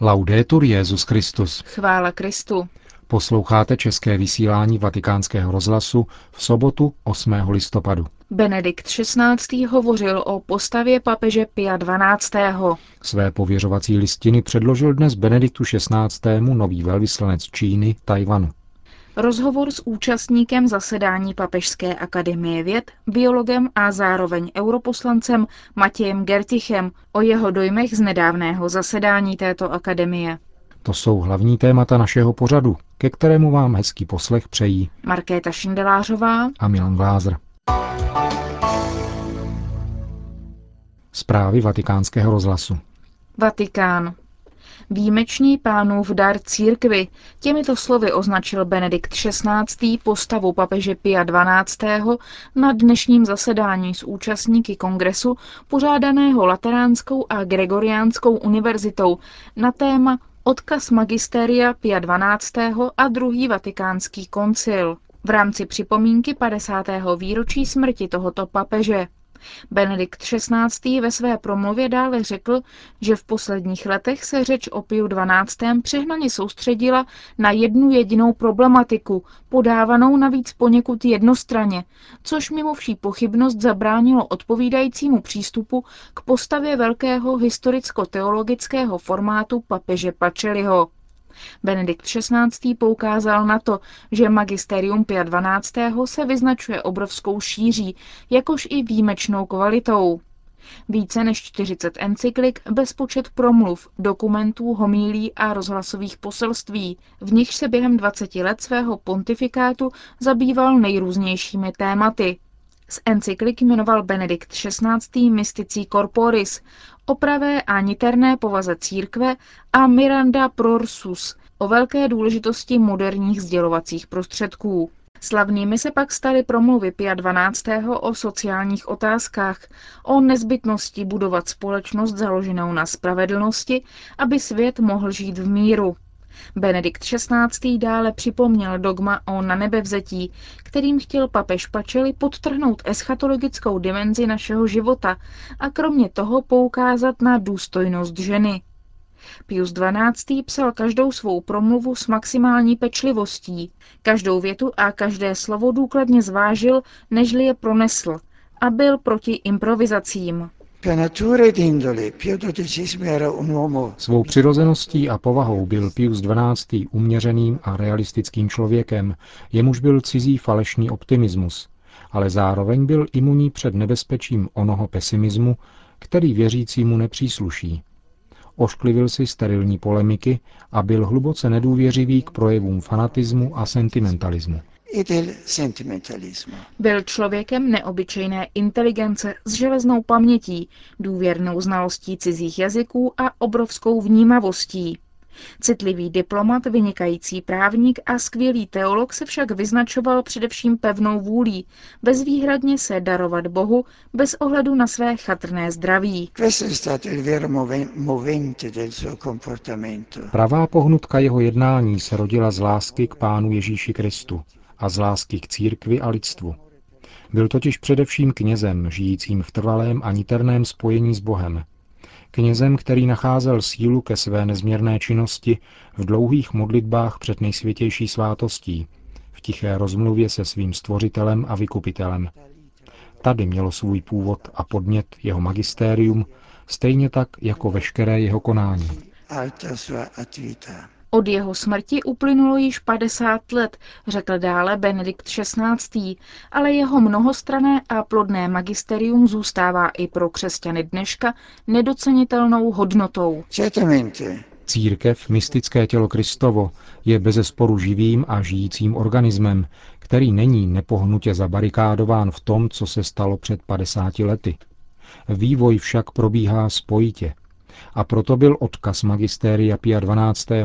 Laudetur Jezus Christus. Chvála Kristu. Posloucháte české vysílání Vatikánského rozhlasu v sobotu 8. listopadu. Benedikt XVI. hovořil o postavě papeže Pia XII. Své pověřovací listiny předložil dnes Benediktu XVI. nový velvyslanec Číny Tajvanu. Rozhovor s účastníkem zasedání Papežské akademie věd, biologem a zároveň europoslancem Matějem Gertichem o jeho dojmech z nedávného zasedání této akademie. To jsou hlavní témata našeho pořadu, ke kterému vám hezký poslech přejí Markéta Šindelářová a Milan Glázer. Zprávy vatikánského rozhlasu. Vatikán. Výjimečný pánův dar církvy. Těmito slovy označil Benedikt XVI. postavu papeže Pia XII. na dnešním zasedání s účastníky kongresu pořádaného Lateránskou a Gregoriánskou univerzitou na téma Odkaz magistéria Pia XII. a druhý vatikánský koncil v rámci připomínky 50. výročí smrti tohoto papeže. Benedikt XVI. ve své promluvě dále řekl, že v posledních letech se řeč o Piu XII. přehnaně soustředila na jednu jedinou problematiku, podávanou navíc poněkud jednostranně, což mimo vší pochybnost zabránilo odpovídajícímu přístupu k postavě velkého historicko-teologického formátu papeže Pačeliho. Benedikt XVI. poukázal na to, že magisterium Pia XII. se vyznačuje obrovskou šíří, jakož i výjimečnou kvalitou. Více než 40 encyklik, bezpočet promluv, dokumentů, homílí a rozhlasových poselství, v nich se během 20 let svého pontifikátu zabýval nejrůznějšími tématy. Z encyklik jmenoval Benedikt XVI. Mysticí Corporis, o pravé a niterné povaze církve a Miranda Prorsus o velké důležitosti moderních sdělovacích prostředků. Slavnými se pak staly promluvy Pia XII. o sociálních otázkách, o nezbytnosti budovat společnost založenou na spravedlnosti, aby svět mohl žít v míru. Benedikt XVI. dále připomněl dogma o nanebevzetí, kterým chtěl papež Pačeli podtrhnout eschatologickou dimenzi našeho života a kromě toho poukázat na důstojnost ženy. Pius XII. psal každou svou promluvu s maximální pečlivostí. Každou větu a každé slovo důkladně zvážil, nežli je pronesl a byl proti improvizacím. Svou přirozeností a povahou byl Pius XII. uměřeným a realistickým člověkem, jemuž byl cizí falešný optimismus, ale zároveň byl imunní před nebezpečím onoho pesimismu, který věřícímu nepřísluší. Ošklivil si sterilní polemiky a byl hluboce nedůvěřivý k projevům fanatismu a sentimentalismu. Byl člověkem neobyčejné inteligence s železnou pamětí, důvěrnou znalostí cizích jazyků a obrovskou vnímavostí. Citlivý diplomat, vynikající právník a skvělý teolog se však vyznačoval především pevnou vůlí, bezvýhradně se darovat Bohu bez ohledu na své chatrné zdraví. Pravá pohnutka jeho jednání se rodila z lásky k Pánu Ježíši Kristu a z lásky k církvi a lidstvu. Byl totiž především knězem, žijícím v trvalém a niterném spojení s Bohem. Knězem, který nacházel sílu ke své nezměrné činnosti v dlouhých modlitbách před nejsvětější svátostí, v tiché rozmluvě se svým stvořitelem a vykupitelem. Tady mělo svůj původ a podnět jeho magistérium, stejně tak jako veškeré jeho konání. Od jeho smrti uplynulo již 50 let, řekl dále Benedikt XVI., ale jeho mnohostrané a plodné magisterium zůstává i pro křesťany dneška nedocenitelnou hodnotou. Církev, mystické tělo Kristovo, je bezesporu živým a žijícím organismem, který není nepohnutě zabarikádován v tom, co se stalo před 50 lety. Vývoj však probíhá spojitě, a proto byl odkaz magistéria Pia XII.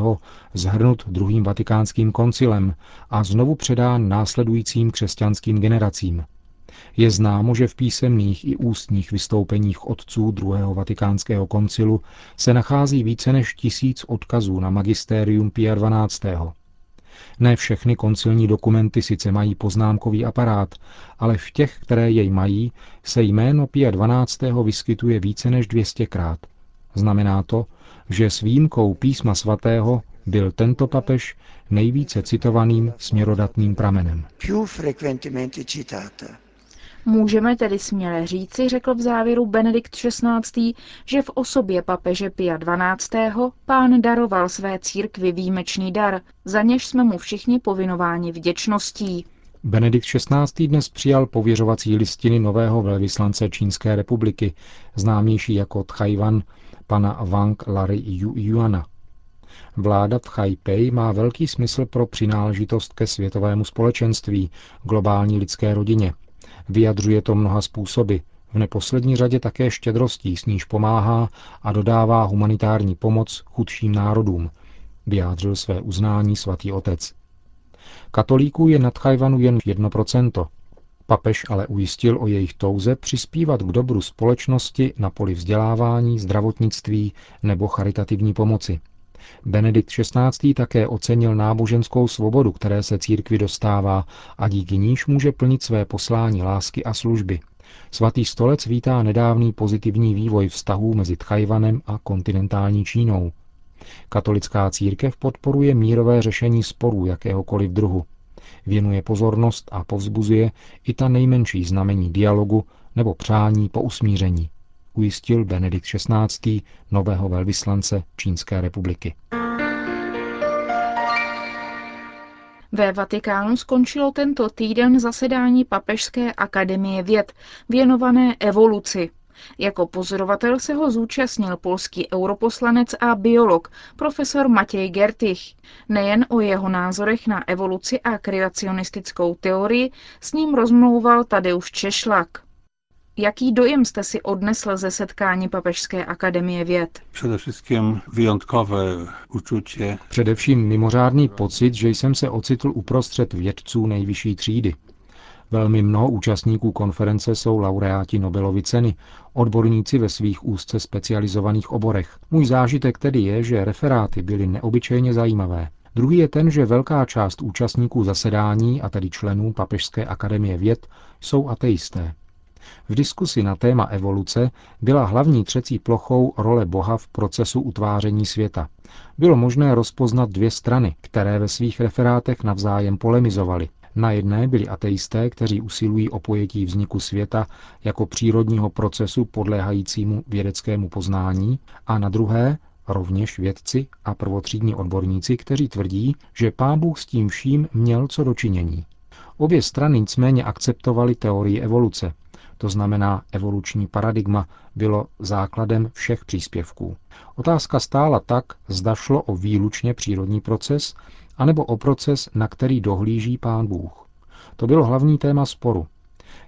zhrnut druhým vatikánským koncilem a znovu předán následujícím křesťanským generacím. Je známo, že v písemných i ústních vystoupeních otců druhého vatikánského koncilu se nachází více než tisíc odkazů na magistérium Pia XII. Ne všechny koncilní dokumenty sice mají poznámkový aparát, ale v těch, které jej mají, se jméno Pia XII. vyskytuje více než 200krát – Znamená to, že s výjimkou písma svatého byl tento papež nejvíce citovaným směrodatným pramenem. Můžeme tedy směle říci, řekl v závěru Benedikt XVI., že v osobě papeže Pia XII. pán daroval své církvi výjimečný dar, za něž jsme mu všichni povinováni vděčností. Benedikt XVI. dnes přijal pověřovací listiny nového velvyslance Čínské republiky, známější jako Tchajvan, pana Wang Larry Yuana. Vláda v Taipei má velký smysl pro přináležitost ke světovému společenství, globální lidské rodině. Vyjadřuje to mnoha způsoby, v neposlední řadě také štědrostí, s níž pomáhá a dodává humanitární pomoc chudším národům, vyjádřil své uznání svatý otec. Katolíků je na Tchajvanu jen 1%. Papež ale ujistil o jejich touze přispívat k dobru společnosti na poli vzdělávání, zdravotnictví nebo charitativní pomoci. Benedikt XVI. také ocenil náboženskou svobodu, které se církvi dostává a díky níž může plnit své poslání lásky a služby. Svatý stolec vítá nedávný pozitivní vývoj vztahů mezi Tchajvanem a kontinentální Čínou. Katolická církev podporuje mírové řešení sporů jakéhokoliv druhu. Věnuje pozornost a povzbuzuje i ta nejmenší znamení dialogu nebo přání po usmíření ujistil Benedikt XVI. nového velvyslance Čínské republiky. Ve Vatikánu skončilo tento týden zasedání Papežské akademie věd věnované evoluci. Jako pozorovatel se ho zúčastnil polský europoslanec a biolog profesor Matěj Gertich. Nejen o jeho názorech na evoluci a kreacionistickou teorii s ním rozmlouval Tadeusz Češlak. Jaký dojem jste si odnesl ze setkání Papežské akademie věd? Především výjimkové učutě. Především mimořádný pocit, že jsem se ocitl uprostřed vědců nejvyšší třídy. Velmi mnoho účastníků konference jsou laureáti Nobelovy ceny, odborníci ve svých úzce specializovaných oborech. Můj zážitek tedy je, že referáty byly neobyčejně zajímavé. Druhý je ten, že velká část účastníků zasedání, a tedy členů Papežské akademie věd, jsou ateisté. V diskusi na téma evoluce byla hlavní třecí plochou role Boha v procesu utváření světa. Bylo možné rozpoznat dvě strany, které ve svých referátech navzájem polemizovaly. Na jedné byli ateisté, kteří usilují o pojetí vzniku světa jako přírodního procesu podléhajícímu vědeckému poznání, a na druhé rovněž vědci a prvotřídní odborníci, kteří tvrdí, že pán Bůh s tím vším měl co dočinění. Obě strany nicméně akceptovaly teorii evoluce, to znamená evoluční paradigma, bylo základem všech příspěvků. Otázka stála tak, zda šlo o výlučně přírodní proces, anebo o proces, na který dohlíží pán Bůh. To bylo hlavní téma sporu.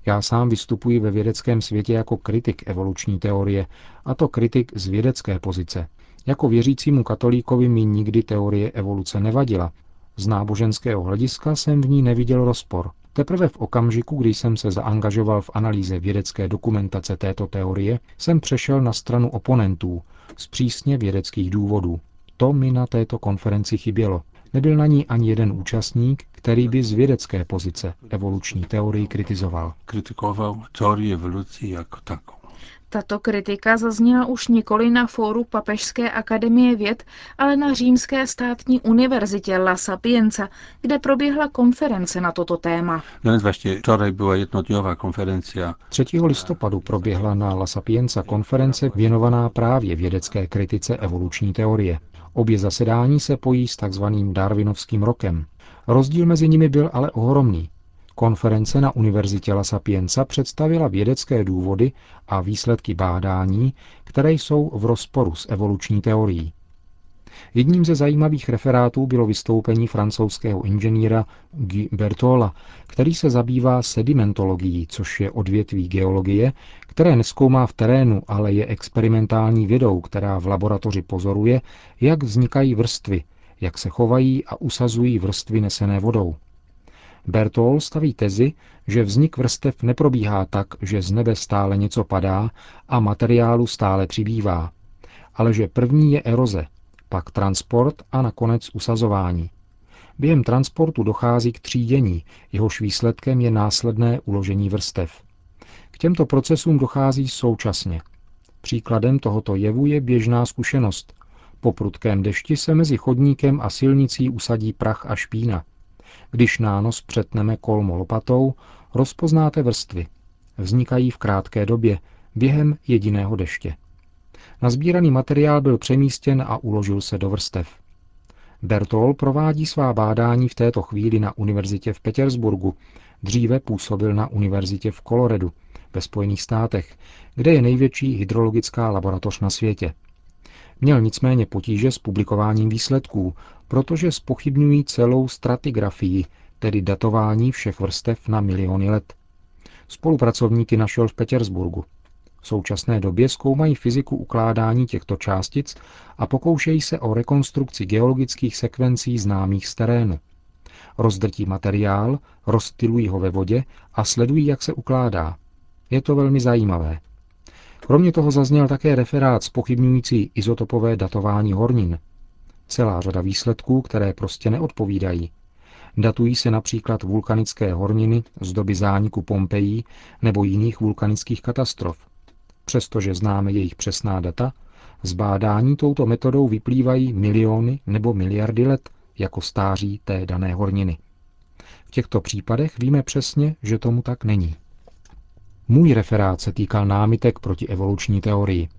Já sám vystupuji ve vědeckém světě jako kritik evoluční teorie, a to kritik z vědecké pozice. Jako věřícímu katolíkovi mi nikdy teorie evoluce nevadila. Z náboženského hlediska jsem v ní neviděl rozpor. Teprve v okamžiku, kdy jsem se zaangažoval v analýze vědecké dokumentace této teorie, jsem přešel na stranu oponentů z přísně vědeckých důvodů. To mi na této konferenci chybělo. Nebyl na ní ani jeden účastník, který by z vědecké pozice evoluční teorii kritizoval. Kritikoval teorii evoluce jako takovou. Tato kritika zazněla už nikoli na fóru Papežské akademie věd, ale na Římské státní univerzitě La Sapienza, kde proběhla konference na toto téma. Dnes vlastně včera byla konference. 3. listopadu proběhla na La Sapienza konference věnovaná právě vědecké kritice evoluční teorie. Obě zasedání se pojí s takzvaným Darwinovským rokem. Rozdíl mezi nimi byl ale ohromný. Konference na Univerzitě La Sapienza představila vědecké důvody a výsledky bádání, které jsou v rozporu s evoluční teorií. Jedním ze zajímavých referátů bylo vystoupení francouzského inženýra Guy Bertola, který se zabývá sedimentologií, což je odvětví geologie, které neskoumá v terénu, ale je experimentální vědou, která v laboratoři pozoruje, jak vznikají vrstvy, jak se chovají a usazují vrstvy nesené vodou. Bertol staví tezi, že vznik vrstev neprobíhá tak, že z nebe stále něco padá a materiálu stále přibývá, ale že první je eroze, pak transport a nakonec usazování. Během transportu dochází k třídění, jehož výsledkem je následné uložení vrstev. K těmto procesům dochází současně. Příkladem tohoto jevu je běžná zkušenost. Po prudkém dešti se mezi chodníkem a silnicí usadí prach a špína. Když nános přetneme kolmo lopatou, rozpoznáte vrstvy. Vznikají v krátké době, během jediného deště. Nazbíraný materiál byl přemístěn a uložil se do vrstev. Bertol provádí svá bádání v této chvíli na univerzitě v Petersburgu, dříve působil na univerzitě v Coloredu ve Spojených státech, kde je největší hydrologická laboratoř na světě. Měl nicméně potíže s publikováním výsledků, protože spochybňují celou stratigrafii, tedy datování všech vrstev na miliony let. Spolupracovníky našel v Petersburgu. V současné době zkoumají fyziku ukládání těchto částic a pokoušejí se o rekonstrukci geologických sekvencí známých z terénu. Rozdrtí materiál, rozstylují ho ve vodě a sledují, jak se ukládá. Je to velmi zajímavé. Kromě toho zazněl také referát spochybňující izotopové datování hornin. Celá řada výsledků, které prostě neodpovídají. Datují se například vulkanické horniny z doby zániku Pompejí nebo jiných vulkanických katastrof. Přestože známe jejich přesná data, z bádání touto metodou vyplývají miliony nebo miliardy let jako stáří té dané horniny. V těchto případech víme přesně, že tomu tak není. Můj referát se týkal námitek proti evoluční teorii.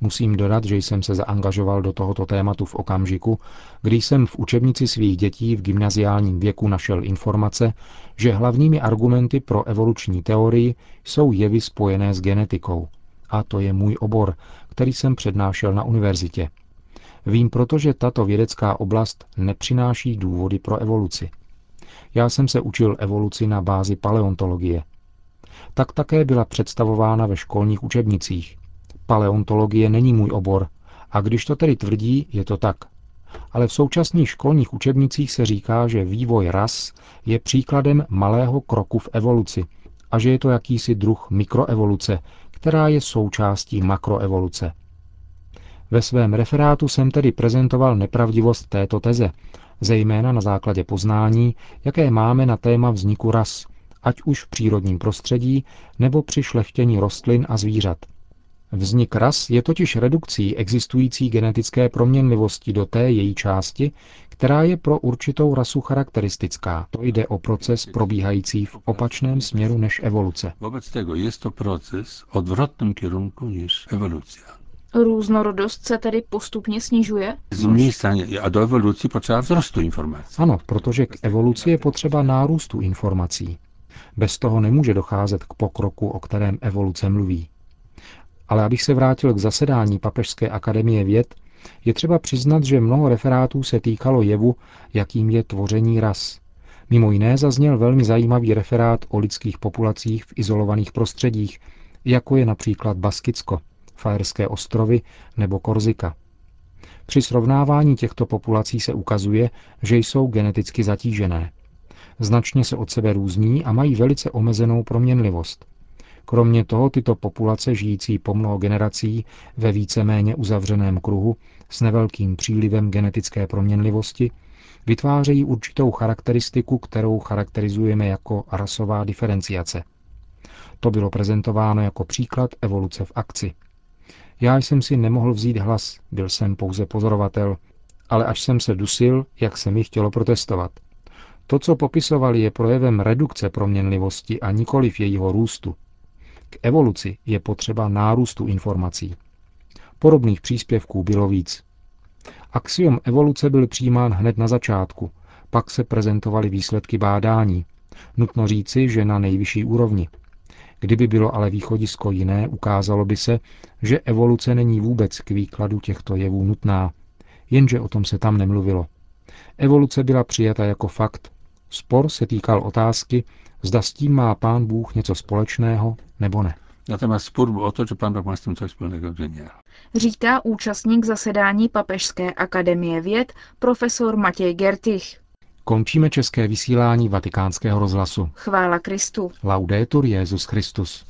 Musím dodat, že jsem se zaangažoval do tohoto tématu v okamžiku, kdy jsem v učebnici svých dětí v gymnaziálním věku našel informace, že hlavními argumenty pro evoluční teorii jsou jevy spojené s genetikou. A to je můj obor, který jsem přednášel na univerzitě. Vím proto, že tato vědecká oblast nepřináší důvody pro evoluci. Já jsem se učil evoluci na bázi paleontologie. Tak také byla představována ve školních učebnicích. Paleontologie není můj obor, a když to tedy tvrdí, je to tak. Ale v současných školních učebnicích se říká, že vývoj ras je příkladem malého kroku v evoluci a že je to jakýsi druh mikroevoluce, která je součástí makroevoluce. Ve svém referátu jsem tedy prezentoval nepravdivost této teze, zejména na základě poznání, jaké máme na téma vzniku ras, ať už v přírodním prostředí nebo při šlechtění rostlin a zvířat. Vznik ras je totiž redukcí existující genetické proměnlivosti do té její části, která je pro určitou rasu charakteristická. To jde o proces probíhající v opačném směru než evoluce. Wobec tego jest to proces w odwrotnym kierunku niż ewolucja. Různorodost se tedy postupně snižuje? Zmniejszanie, a do ewolucji potrzeba wzrostu informacji. Ano, protože k evoluci je potřeba nárůstu informací. Bez toho nemůže docházet k pokroku, o kterém evoluce mluví. Ale abych se vrátil k zasedání Papežské akademie věd, je třeba přiznat, že mnoho referátů se týkalo jevu, jakým je tvoření ras. Mimo jiné zazněl velmi zajímavý referát o lidských populacích v izolovaných prostředích, jako je například Baskicko, Fajerské ostrovy nebo Korzika. Při srovnávání těchto populací se ukazuje, že jsou geneticky zatížené. Značně se od sebe různí a mají velice omezenou proměnlivost. Kromě toho tyto populace žijící po mnoho generací ve víceméně uzavřeném kruhu s nevelkým přílivem genetické proměnlivosti vytvářejí určitou charakteristiku, kterou charakterizujeme jako rasová diferenciace. To bylo prezentováno jako příklad evoluce v akci. Já jsem si nemohl vzít hlas, byl jsem pouze pozorovatel, ale až jsem se dusil, jak se mi chtělo protestovat. To, co popisovali, je projevem redukce proměnlivosti a nikoliv jejího růstu. K evoluci je potřeba nárůstu informací. Podobných příspěvků bylo víc. Axiom evoluce byl přijímán hned na začátku, pak se prezentovaly výsledky bádání. Nutno říci, že na nejvyšší úrovni. Kdyby bylo ale východisko jiné, ukázalo by se, že evoluce není vůbec k výkladu těchto jevů nutná, jenže o tom se tam nemluvilo. Evoluce byla přijata jako fakt. Spor se týkal otázky, zda s tím má pán Bůh něco společného nebo ne. Natomiast spór był o to, czy Pan Bóg ma z tym coś wspólnego, czy nie. Říká účastník zasedání Papežské akademie věd profesor Matěj Gertich. Končíme české vysílání vatikánského rozhlasu. Chvála Kristu. Laudetur Jezus Christus.